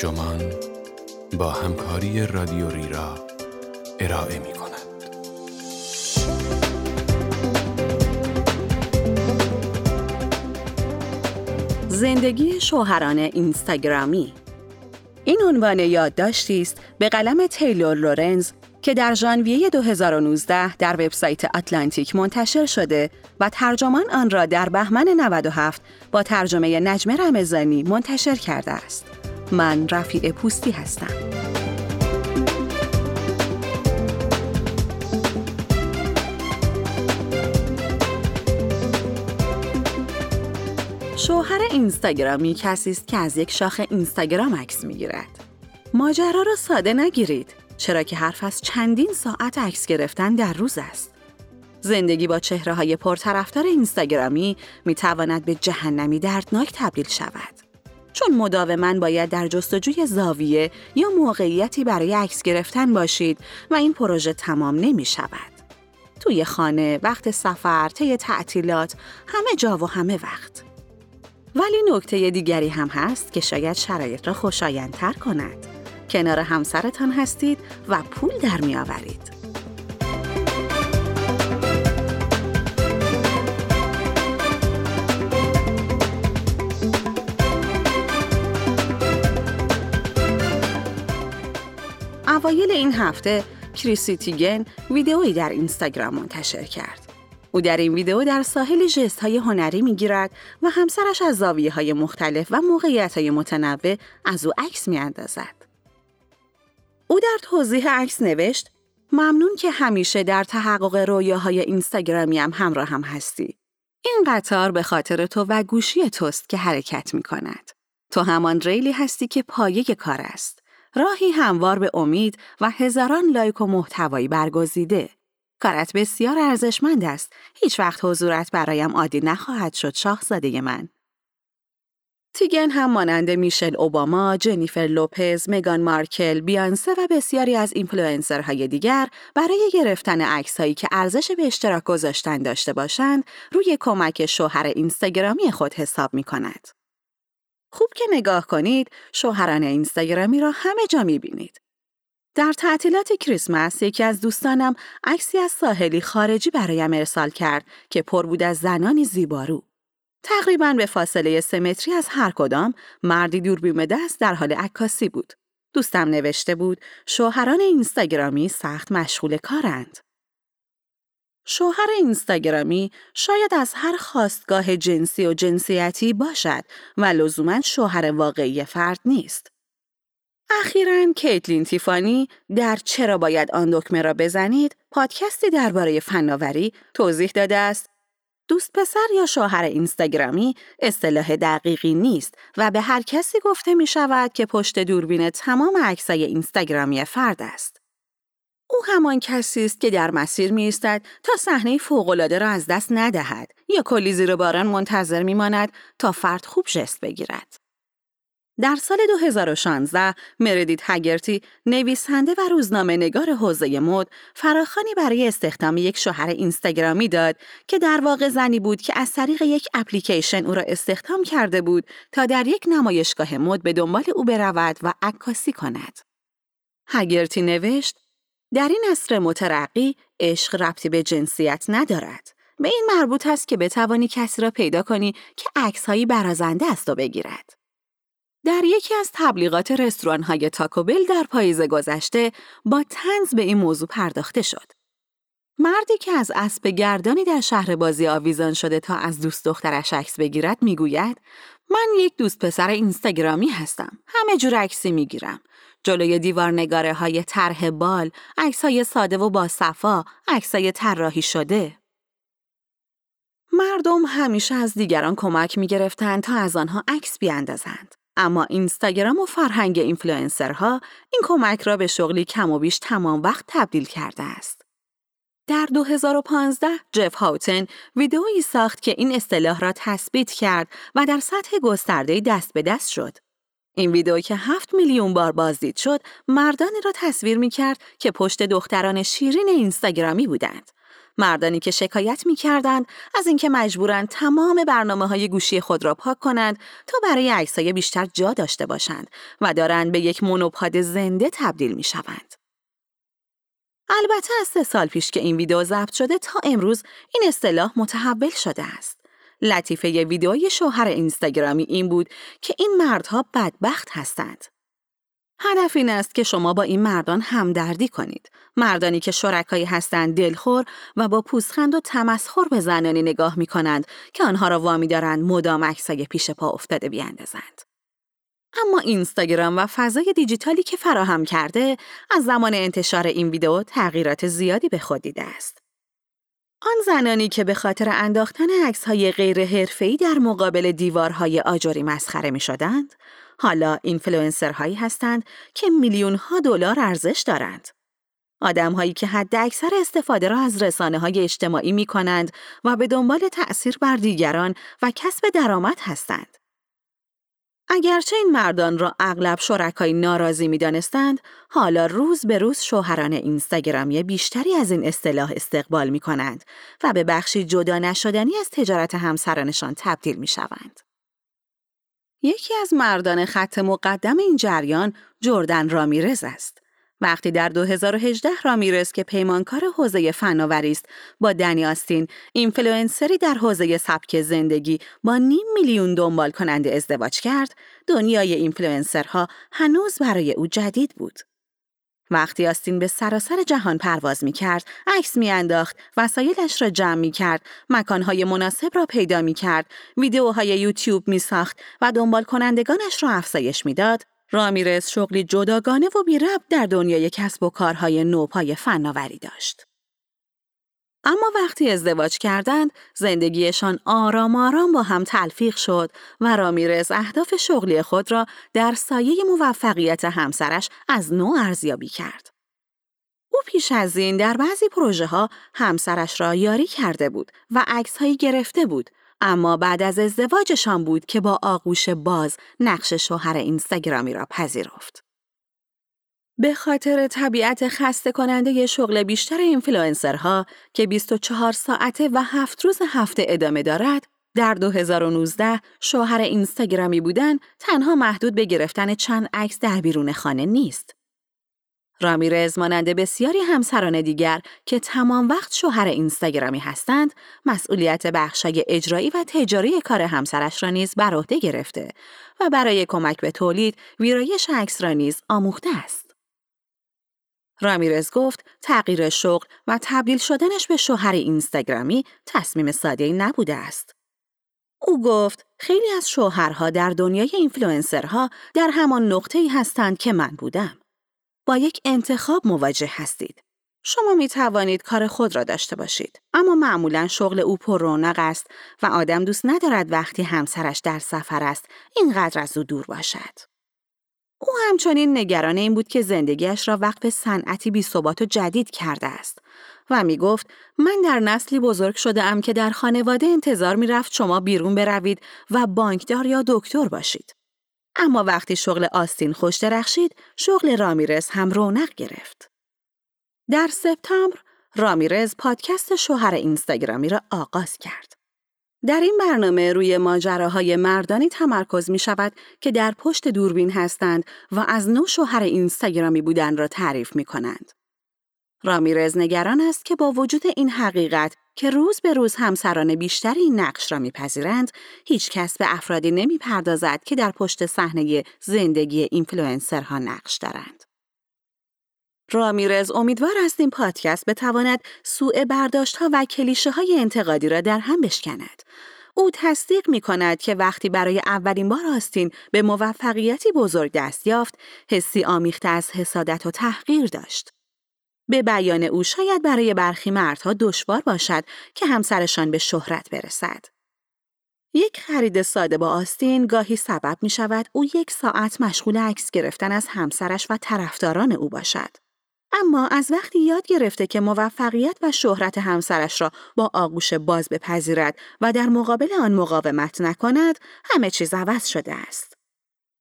ترجمان با همکاری رادیو ریرا ارائه می کند. زندگی شوهران اینستاگرامی این عنوان یادداشتی است به قلم تیلور لورنز که در ژانویه 2019 در وبسایت اتلانتیک منتشر شده و ترجمان آن را در بهمن 97 با ترجمه نجمه رمزانی منتشر کرده است. من رفیع پوستی هستم. شوهر اینستاگرامی کسی است که از یک شاخه اینستاگرام عکس می‌گیرد. ماجرا را ساده نگیرید. چرا که حرف از چندین ساعت عکس گرفتن در روز است. زندگی با چهره های پرطرفدار اینستاگرامی می تواند به جهنمی دردناک تبدیل شود. چون مداوما باید در جستجوی زاویه یا موقعیتی برای عکس گرفتن باشید و این پروژه تمام نمی شود. توی خانه، وقت سفر، طی تعطیلات، همه جا و همه وقت. ولی نکته دیگری هم هست که شاید شرایط را خوشایندتر کند. کنار همسرتان هستید و پول در می آورید. اوایل این هفته کریسی تیگن ویدئویی در اینستاگرام منتشر کرد. او در این ویدئو در ساحل جست های هنری می گیرد و همسرش از زاویه های مختلف و موقعیت های متنوع از او عکس می اندازد. او در توضیح عکس نوشت ممنون که همیشه در تحقق رویاهای اینستاگرامی هم همراه هم هستی. این قطار به خاطر تو و گوشی توست که حرکت می کند. تو همان ریلی هستی که پایه کار است. راهی هموار به امید و هزاران لایک و محتوایی برگزیده. کارت بسیار ارزشمند است. هیچ وقت حضورت برایم عادی نخواهد شد شاهزاده من. تیگن هم مانند میشل اوباما، جنیفر لوپز، مگان مارکل، بیانسه و بسیاری از اینفلوئنسرهای دیگر برای گرفتن عکسهایی که ارزش به اشتراک گذاشتن داشته باشند، روی کمک شوهر اینستاگرامی خود حساب می کند. خوب که نگاه کنید، شوهران اینستاگرامی را همه جا می بینید. در تعطیلات کریسمس یکی از دوستانم عکسی از ساحلی خارجی برایم ارسال کرد که پر بود از زنانی زیبارو. تقریبا به فاصله سه متری از هر کدام مردی دوربین دست در حال عکاسی بود. دوستم نوشته بود شوهران اینستاگرامی سخت مشغول کارند. شوهر اینستاگرامی شاید از هر خواستگاه جنسی و جنسیتی باشد و لزوما شوهر واقعی فرد نیست. اخیرا کیتلین تیفانی در چرا باید آن دکمه را بزنید پادکستی درباره فناوری توضیح داده است دوست پسر یا شوهر اینستاگرامی اصطلاح دقیقی نیست و به هر کسی گفته می شود که پشت دوربین تمام عکسای اینستاگرامی فرد است. او همان کسی است که در مسیر می ایستد تا صحنه فوق‌العاده را از دست ندهد یا کلی زیر باران منتظر می ماند تا فرد خوب جست بگیرد. در سال 2016 مردیت هگرتی نویسنده و روزنامه نگار حوزه مد فراخانی برای استخدام یک شوهر اینستاگرامی داد که در واقع زنی بود که از طریق یک اپلیکیشن او را استخدام کرده بود تا در یک نمایشگاه مد به دنبال او برود و عکاسی کند. هگرتی نوشت در این عصر مترقی عشق ربطی به جنسیت ندارد. به این مربوط است که بتوانی کسی را پیدا کنی که عکسهایی برازنده است و بگیرد. در یکی از تبلیغات رستوران های تاکوبل در پاییز گذشته با تنز به این موضوع پرداخته شد. مردی که از اسب گردانی در شهر بازی آویزان شده تا از دوست دخترش عکس بگیرد می‌گوید من یک دوست پسر اینستاگرامی هستم. همه جور عکسی می‌گیرم. جلوی دیوار نگاره های طرح بال، عکس های ساده و با صفا، عکس های طراحی شده. مردم همیشه از دیگران کمک می گرفتند تا از آنها عکس بیاندازند. اما اینستاگرام و فرهنگ اینفلوئنسرها این کمک را به شغلی کم و بیش تمام وقت تبدیل کرده است. در 2015 جف هاوتن ویدئویی ساخت که این اصطلاح را تثبیت کرد و در سطح گسترده دست به دست شد. این ویدئو که هفت میلیون بار بازدید شد، مردانی را تصویر می کرد که پشت دختران شیرین اینستاگرامی بودند. مردانی که شکایت می کردند از اینکه مجبورند تمام برنامه های گوشی خود را پاک کنند تا برای عکسای بیشتر جا داشته باشند و دارند به یک مونوپاد زنده تبدیل می شوند. البته از سه سال پیش که این ویدیو ضبط شده تا امروز این اصطلاح متحول شده است. لطیفه ویدیوی شوهر اینستاگرامی این بود که این مردها بدبخت هستند. هدف این است که شما با این مردان همدردی کنید. مردانی که شرکایی هستند دلخور و با پوزخند و تمسخر به زنانی نگاه می کنند که آنها را وامی دارند مدام عکسای پیش پا افتاده بیاندازند. اما اینستاگرام و فضای دیجیتالی که فراهم کرده از زمان انتشار این ویدیو تغییرات زیادی به خود دیده است. آن زنانی که به خاطر انداختن های غیر حرفه‌ای در مقابل دیوارهای آجری مسخره می شدند، حالا اینفلوئنسرهایی هستند که میلیون ها دلار ارزش دارند. آدم هایی که حد اکثر استفاده را از رسانه های اجتماعی می کنند و به دنبال تأثیر بر دیگران و کسب درآمد هستند. اگرچه این مردان را اغلب شرکای ناراضی می دانستند، حالا روز به روز شوهران اینستاگرامی بیشتری از این اصطلاح استقبال می کنند و به بخشی جدا نشدنی از تجارت همسرانشان تبدیل می شوند. یکی از مردان خط مقدم این جریان جردن رامیرز است. وقتی در 2018 رامیرز که پیمانکار حوزه فناوری است. با دنی آستین اینفلوئنسری در حوزه سبک زندگی با نیم میلیون دنبال کننده ازدواج کرد. دنیای اینفلوئنسرها هنوز برای او جدید بود. وقتی آستین به سراسر جهان پرواز می کرد، عکس می انداخت، وسایلش را جمع می کرد، مکانهای مناسب را پیدا می کرد، ویدیوهای یوتیوب می ساخت و دنبال کنندگانش را افزایش می داد، رامیرز شغلی جداگانه و بی در دنیای کسب و کارهای نوپای فناوری داشت. اما وقتی ازدواج کردند، زندگیشان آرام آرام با هم تلفیق شد و رامیرز اهداف شغلی خود را در سایه موفقیت همسرش از نو ارزیابی کرد. او پیش از این در بعضی پروژه ها همسرش را یاری کرده بود و عکس گرفته بود اما بعد از ازدواجشان بود که با آغوش باز نقش شوهر اینستاگرامی را پذیرفت. به خاطر طبیعت خسته کننده شغل بیشتر اینفلوئنسرها که 24 ساعته و هفت روز هفته ادامه دارد، در 2019 شوهر اینستاگرامی بودن تنها محدود به گرفتن چند عکس در بیرون خانه نیست. رامیرز مانند بسیاری همسران دیگر که تمام وقت شوهر اینستاگرامی هستند، مسئولیت بخشای اجرایی و تجاری کار همسرش را نیز بر عهده گرفته و برای کمک به تولید ویرایش عکس را نیز آموخته است. رامیرز گفت تغییر شغل و تبدیل شدنش به شوهر اینستاگرامی تصمیم ساده نبوده است. او گفت خیلی از شوهرها در دنیای اینفلوئنسرها در همان نقطه‌ای هستند که من بودم. با یک انتخاب مواجه هستید. شما می توانید کار خود را داشته باشید اما معمولا شغل او پر رونق است و آدم دوست ندارد وقتی همسرش در سفر است اینقدر از او دور باشد. او همچنین نگران این بود که زندگیش را وقت صنعتی بی ثبات و جدید کرده است و می گفت من در نسلی بزرگ شده ام که در خانواده انتظار می رفت شما بیرون بروید و بانکدار یا دکتر باشید. اما وقتی شغل آستین خوش درخشید، شغل رامیرز هم رونق گرفت. در سپتامبر، رامیرز پادکست شوهر اینستاگرامی را آغاز کرد. در این برنامه روی ماجراهای مردانی تمرکز می شود که در پشت دوربین هستند و از نو شوهر اینستاگرامی بودن را تعریف می کنند. رامیرز نگران است که با وجود این حقیقت که روز به روز همسران بیشتری این نقش را میپذیرند هیچ کس به افرادی نمی‌پردازد که در پشت صحنه زندگی اینفلوئنسرها نقش دارند رامیرز امیدوار است این پادکست بتواند سوء برداشت ها و کلیشه های انتقادی را در هم بشکند. او تصدیق می کند که وقتی برای اولین بار آستین به موفقیتی بزرگ دست یافت، حسی آمیخته از حسادت و تحقیر داشت. به بیان او شاید برای برخی مردها دشوار باشد که همسرشان به شهرت برسد. یک خرید ساده با آستین گاهی سبب می شود او یک ساعت مشغول عکس گرفتن از همسرش و طرفداران او باشد. اما از وقتی یاد گرفته که موفقیت و شهرت همسرش را با آغوش باز بپذیرد و در مقابل آن مقاومت نکند، همه چیز عوض شده است.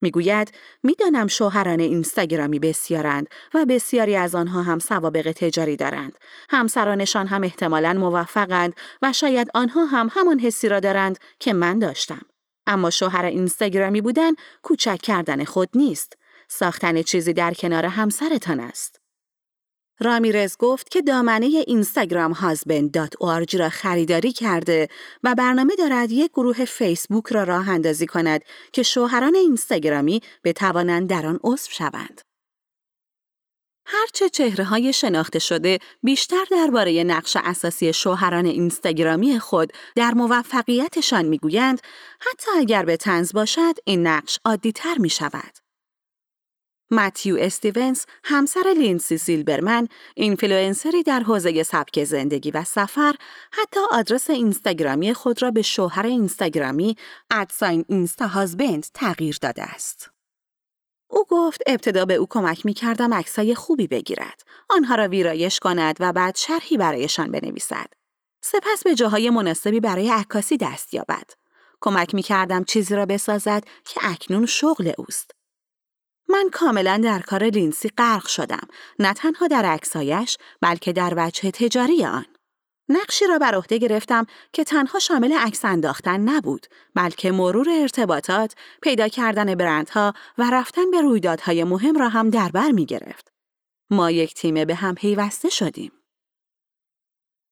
می‌گوید می‌دانم شوهران اینستاگرامی بسیارند و بسیاری از آنها هم سوابق تجاری دارند. همسرانشان هم احتمالاً موفقند و شاید آنها هم همان حسی را دارند که من داشتم. اما شوهر اینستاگرامی بودن کوچک کردن خود نیست. ساختن چیزی در کنار همسرتان است. رامیرز گفت که دامنه اینستاگرام husband.org را خریداری کرده و برنامه دارد یک گروه فیسبوک را راه اندازی کند که شوهران اینستاگرامی بتوانند در آن عضو شوند. هرچه چهره های شناخته شده بیشتر درباره نقش اساسی شوهران اینستاگرامی خود در موفقیتشان می‌گویند حتی اگر به طنز باشد این نقش عادی تر می شود. متیو استیونز، همسر لینسی سیلبرمن، اینفلوئنسری در حوزه سبک زندگی و سفر، حتی آدرس اینستاگرامی خود را به شوهر اینستاگرامی at sign insta husband تغییر داده است. او گفت ابتدا به او کمک می کردم عکسای خوبی بگیرد، آنها را ویرایش کند و بعد شرحی برایشان بنویسد. سپس به جاهای مناسبی برای عکاسی دست یابد. کمک می کردم چیزی را بسازد که اکنون شغل اوست. من کاملا در کار لینسی غرق شدم. نه تنها در عکسایش بلکه در وجه تجاری آن. نقشی را بر عهده گرفتم که تنها شامل عکس انداختن نبود بلکه مرور ارتباطات پیدا کردن برندها و رفتن به رویدادهای مهم را هم در بر می گرفت. ما یک تیم به هم پیوسته شدیم.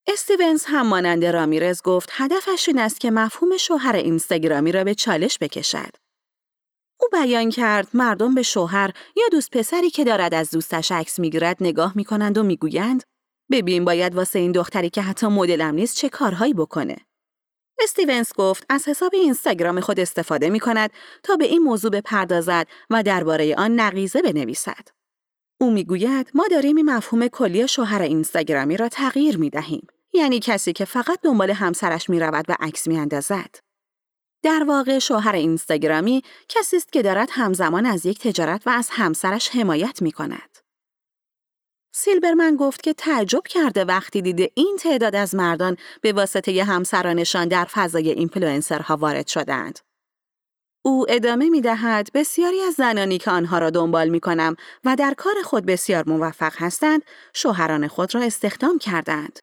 استیونز هم مانند رامیرز گفت هدفش این است که مفهوم شوهر اینستاگرامی را به چالش بکشد. بیان کرد مردم به شوهر یا دوست پسری که دارد از دوستش عکس می‌گیرد نگاه می‌کنند و می‌گویند ببین باید واسه این دختری که حتی مدلم نیست چه کارهایی بکنه. استیونز گفت از حساب اینستاگرام خود استفاده می کند تا به این موضوع بپردازد و درباره آن نقیزه بنویسد. او می‌گوید ما داریم این مفهوم کلی شوهر اینستاگرامی را تغییر می دهیم. یعنی کسی که فقط دنبال همسرش می رود و عکس می اندازد. در واقع شوهر اینستاگرامی کسی است که دارد همزمان از یک تجارت و از همسرش حمایت می کند. سیلبرمن گفت که تعجب کرده وقتی دیده این تعداد از مردان به واسطه همسرانشان در فضای اینفلوئنسرها وارد شدند. او ادامه می دهد بسیاری از زنانی که آنها را دنبال می کنم و در کار خود بسیار موفق هستند شوهران خود را استخدام کردند.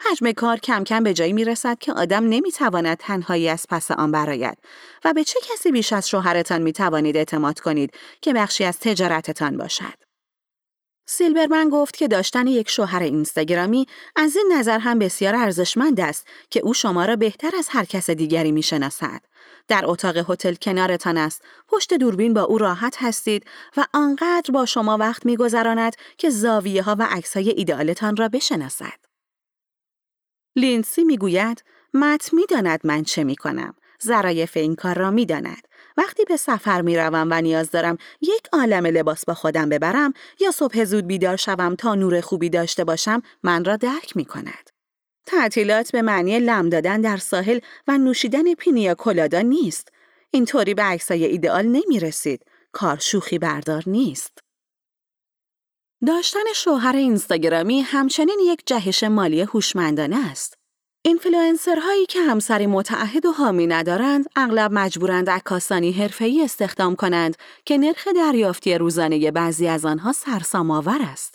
حجم کار کم کم به جایی می رسد که آدم نمی تواند تنهایی از پس آن براید و به چه کسی بیش از شوهرتان می توانید اعتماد کنید که بخشی از تجارتتان باشد. سیلبرمن گفت که داشتن یک شوهر اینستاگرامی از این نظر هم بسیار ارزشمند است که او شما را بهتر از هر کس دیگری می شناسد. در اتاق هتل کنارتان است، پشت دوربین با او راحت هستید و آنقدر با شما وقت میگذراند که زاویه ها و عکس های ایدئالتان را بشناسد. لینسی می‌گوید مت می‌داند من چه می‌کنم. ظرایف این کار را می‌داند. وقتی به سفر می‌روم و نیاز دارم یک عالم لباس با خودم ببرم یا صبح زود بیدار شوم تا نور خوبی داشته باشم من را درک می کند. تعطیلات به معنی لم دادن در ساحل و نوشیدن پینیا کلادا نیست. اینطوری به عکسای ایدئال نمی رسید. کار شوخی بردار نیست. داشتن شوهر اینستاگرامی همچنین یک جهش مالی هوشمندانه است. اینفلوئنسرهایی که همسری متعهد و حامی ندارند، اغلب مجبورند عکاسانی حرفه‌ای استخدام کنند که نرخ دریافتی روزانه بعضی از آنها سرسام‌آور است.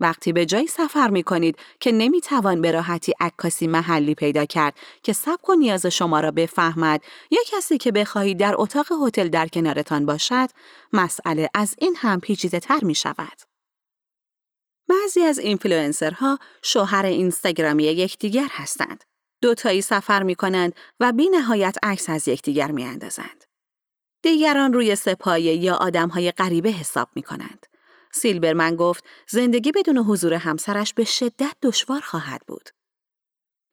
وقتی به جایی سفر می کنید که نمی توان به راحتی عکاسی محلی پیدا کرد که سبک و نیاز شما را بفهمد یا کسی که بخواهید در اتاق هتل در کنارتان باشد، مسئله از این هم پیچیده تر می شود. بعضی از اینفلوئنسرها شوهر اینستاگرامی یکدیگر هستند. دوتایی سفر می کنند و بی نهایت عکس از یکدیگر می اندازند. دیگران روی سه‌پایه یا آدمهای غریبه حساب می کنند. سیلبرمن گفت زندگی بدون حضور همسرش به شدت دشوار خواهد بود.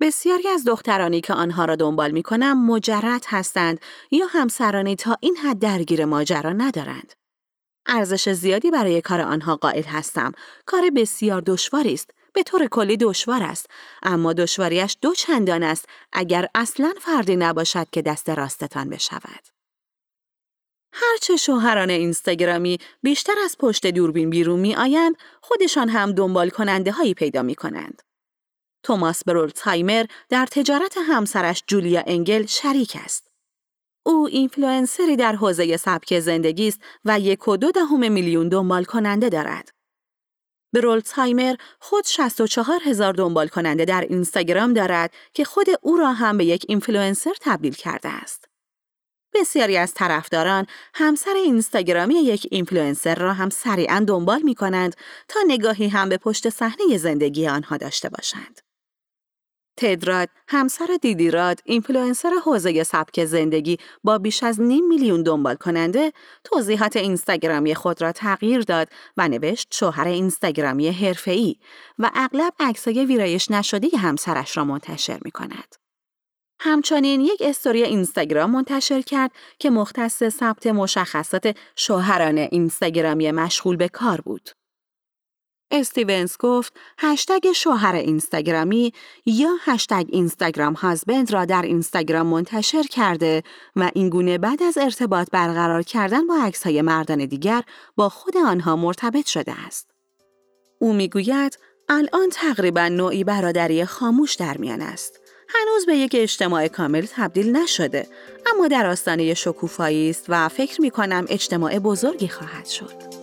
بسیاری از دخترانی که آنها را دنبال می کنم مجرد هستند یا همسرانی تا این حد درگیر ماجرا ندارند. ارزش زیادی برای کار آنها قائل هستم. کار بسیار دشواری است. به طور کلی دشوار است اما دشواریش دو چندان است اگر اصلا فردی نباشد که دست راستتان بشود. هرچه شوهران اینستاگرامی بیشتر از پشت دوربین بیرون می آیند، خودشان هم دنبال کننده هایی پیدا می کنند. توماس برولتهایمر در تجارت همسرش جولیا انگل شریک است. او اینفلوئنسری در حوزه سبک زندگی است و یک و دو دهم میلیون دنبال کننده دارد. برولتهایمر خود 64 هزار دنبال کننده در اینستاگرام دارد که خود او را هم به یک اینفلوئنسر تبدیل کرده است. بسیاری از طرفداران همسر اینستاگرامی یک اینفلوئنسر را هم سریعا دنبال می کنند تا نگاهی هم به پشت صحنه زندگی آنها داشته باشند. تدراد، همسر دیدیراد، اینفلوئنسر حوزه سبک زندگی با بیش از نیم میلیون دنبال کننده، توضیحات اینستاگرامی خود را تغییر داد و نوشت شوهر اینستاگرامی حرفه‌ای و اغلب عکسای ویرایش نشده همسرش را منتشر می کند. همچنین یک استوری اینستاگرام منتشر کرد که مختص ثبت مشخصات شوهران اینستاگرامی مشغول به کار بود. استیونز گفت هشتگ شوهر اینستاگرامی یا هشتگ اینستاگرام هازبند را در اینستاگرام منتشر کرده و اینگونه بعد از ارتباط برقرار کردن با عکس های مردان دیگر با خود آنها مرتبط شده است. او می‌گوید الان تقریبا نوعی برادری خاموش در میان است. هنوز به یک اجتماع کامل تبدیل نشده اما در آستانه شکوفایی است و فکر می کنم اجتماع بزرگی خواهد شد.